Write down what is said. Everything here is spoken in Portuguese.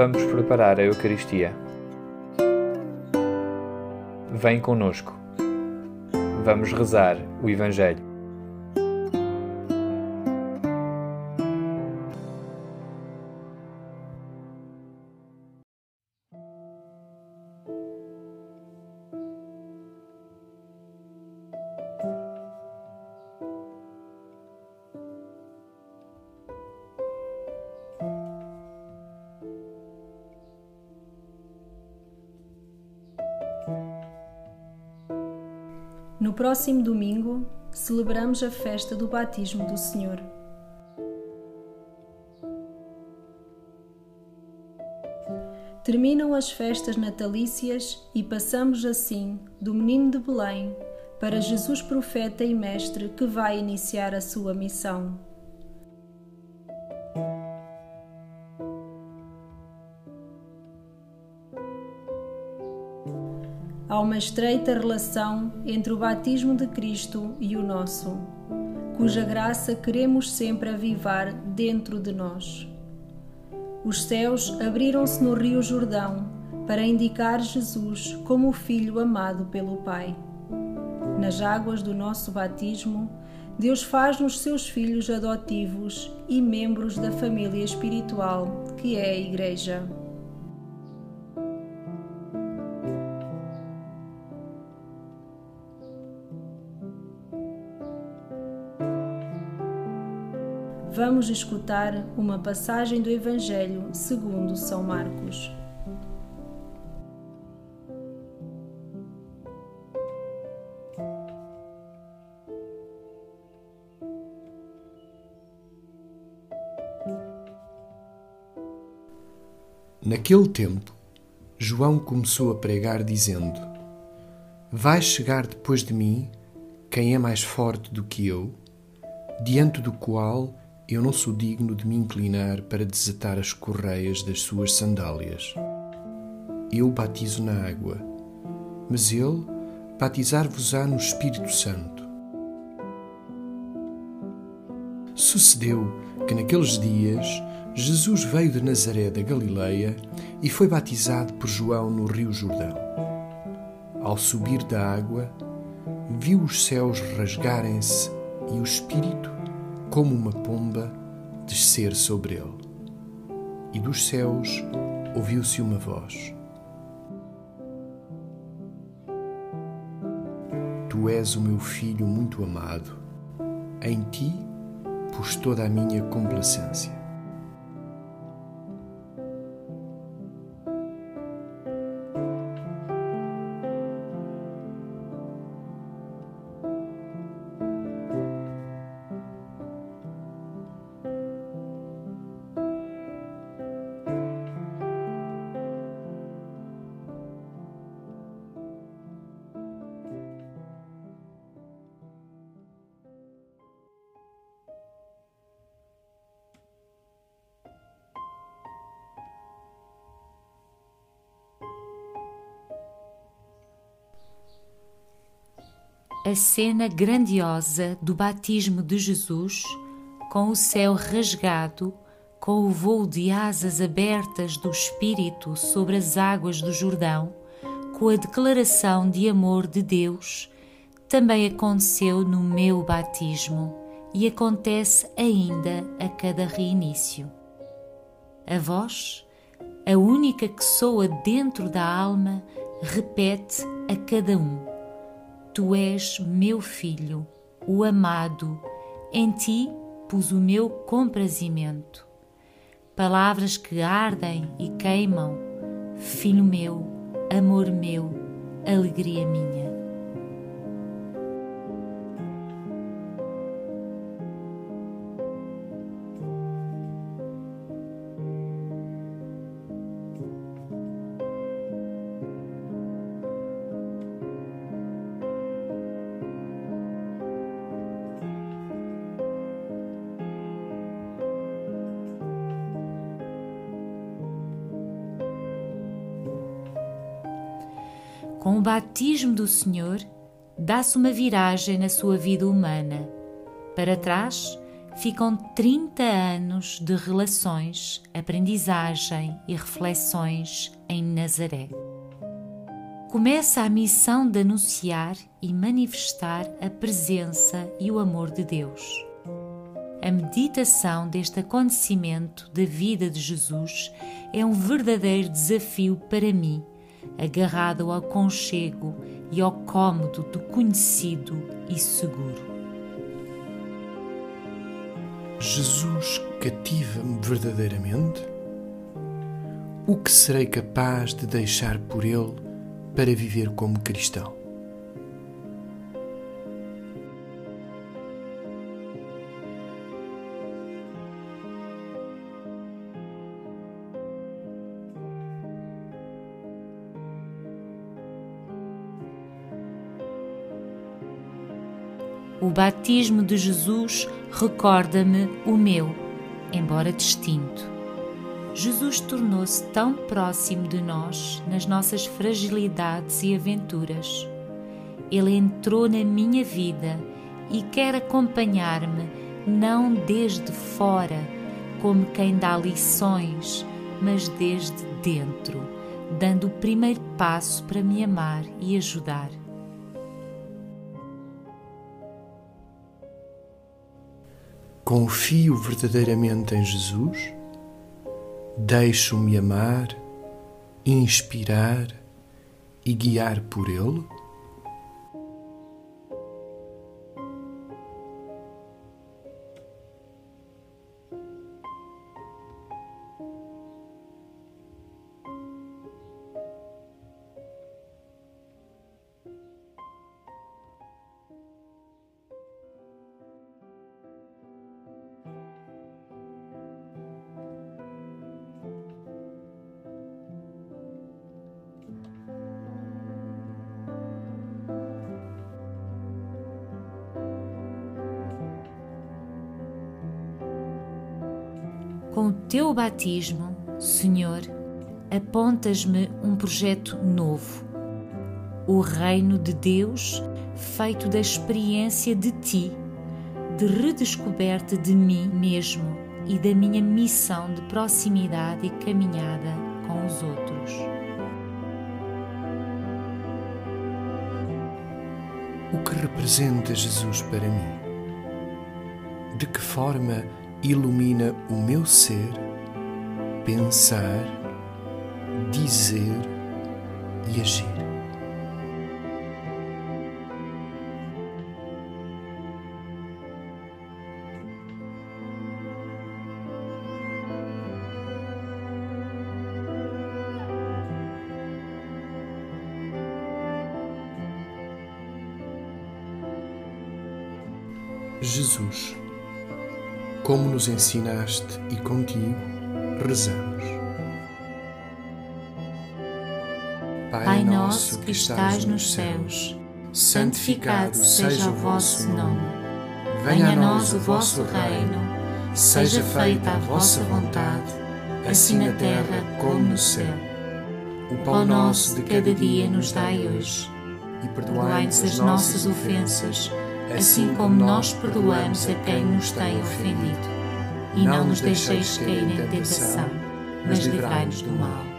Vamos preparar a Eucaristia. Vem conosco. Vamos rezar o Evangelho. Próximo domingo, celebramos a festa do batismo do Senhor. Terminam as festas natalícias e passamos assim do menino de Belém para Jesus, profeta e mestre que vai iniciar a sua missão. Há uma estreita relação entre o batismo de Cristo e o nosso, cuja graça queremos sempre avivar dentro de nós. Os céus abriram-se no Rio Jordão para indicar Jesus como o Filho amado pelo Pai. Nas águas do nosso batismo, Deus faz-nos seus filhos adotivos e membros da família espiritual que é a Igreja. Vamos escutar uma passagem do Evangelho segundo São Marcos. Naquele tempo, João começou a pregar, dizendo: Vai chegar depois de mim quem é mais forte do que eu, diante do qual eu não sou digno de me inclinar para desatar as correias das suas sandálias. Eu batizo na água, mas ele batizar-vos-á no Espírito Santo. Sucedeu que naqueles dias Jesus veio de Nazaré da Galileia e foi batizado por João no Rio Jordão. Ao subir da água, viu os céus rasgarem-se e o Espírito como uma pomba, descer sobre ele. E dos céus ouviu-se uma voz: Tu és o meu filho muito amado, em ti pus toda a minha complacência. A cena grandiosa do batismo de Jesus, com o céu rasgado, com o voo de asas abertas do Espírito sobre as águas do Jordão, com a declaração de amor de Deus, também aconteceu no meu batismo e acontece ainda a cada reinício. A voz, a única que soa dentro da alma, repete a cada um Tu és meu filho, o amado, em ti pus o meu comprazimento. Palavras que ardem e queimam, filho meu, amor meu, alegria minha. Com o batismo do Senhor, dá-se uma viragem na sua vida humana. Para trás, ficam 30 anos de relações, aprendizagem e reflexões em Nazaré. Começa a missão de anunciar e manifestar a presença e o amor de Deus. A meditação deste acontecimento da vida de Jesus é um verdadeiro desafio para mim, agarrado ao conchego e ao cômodo do conhecido e seguro. Jesus cativa-me verdadeiramente? O que serei capaz de deixar por ele para viver como cristão? O batismo de Jesus recorda-me o meu, embora distinto. Jesus tornou-se tão próximo de nós nas nossas fragilidades e aventuras. Ele entrou na minha vida e quer acompanhar-me não desde fora, como quem dá lições, mas desde dentro, dando o primeiro passo para me amar e ajudar. Confio verdadeiramente em Jesus? Deixo-me amar, inspirar e guiar por Ele? Com o teu batismo, Senhor, apontas-me um projeto novo. O reino de Deus feito da experiência de ti, de redescoberta de mim mesmo e da minha missão de proximidade e caminhada com os outros. O que representa Jesus para mim? De que forma ilumina o meu ser, pensar, dizer e agir. Jesus como nos ensinaste e contigo rezamos. Pai nosso que estás nos céus, santificado seja o vosso nome. Venha a nós o vosso reino, seja feita a vossa vontade, assim na terra como no céu. O pão nosso de cada dia nos dai hoje, e perdoai-nos as nossas ofensas, assim como nós perdoamos a quem nos tem ofendido. E não nos deixeis cair em tentação, mas livrai-nos do mal.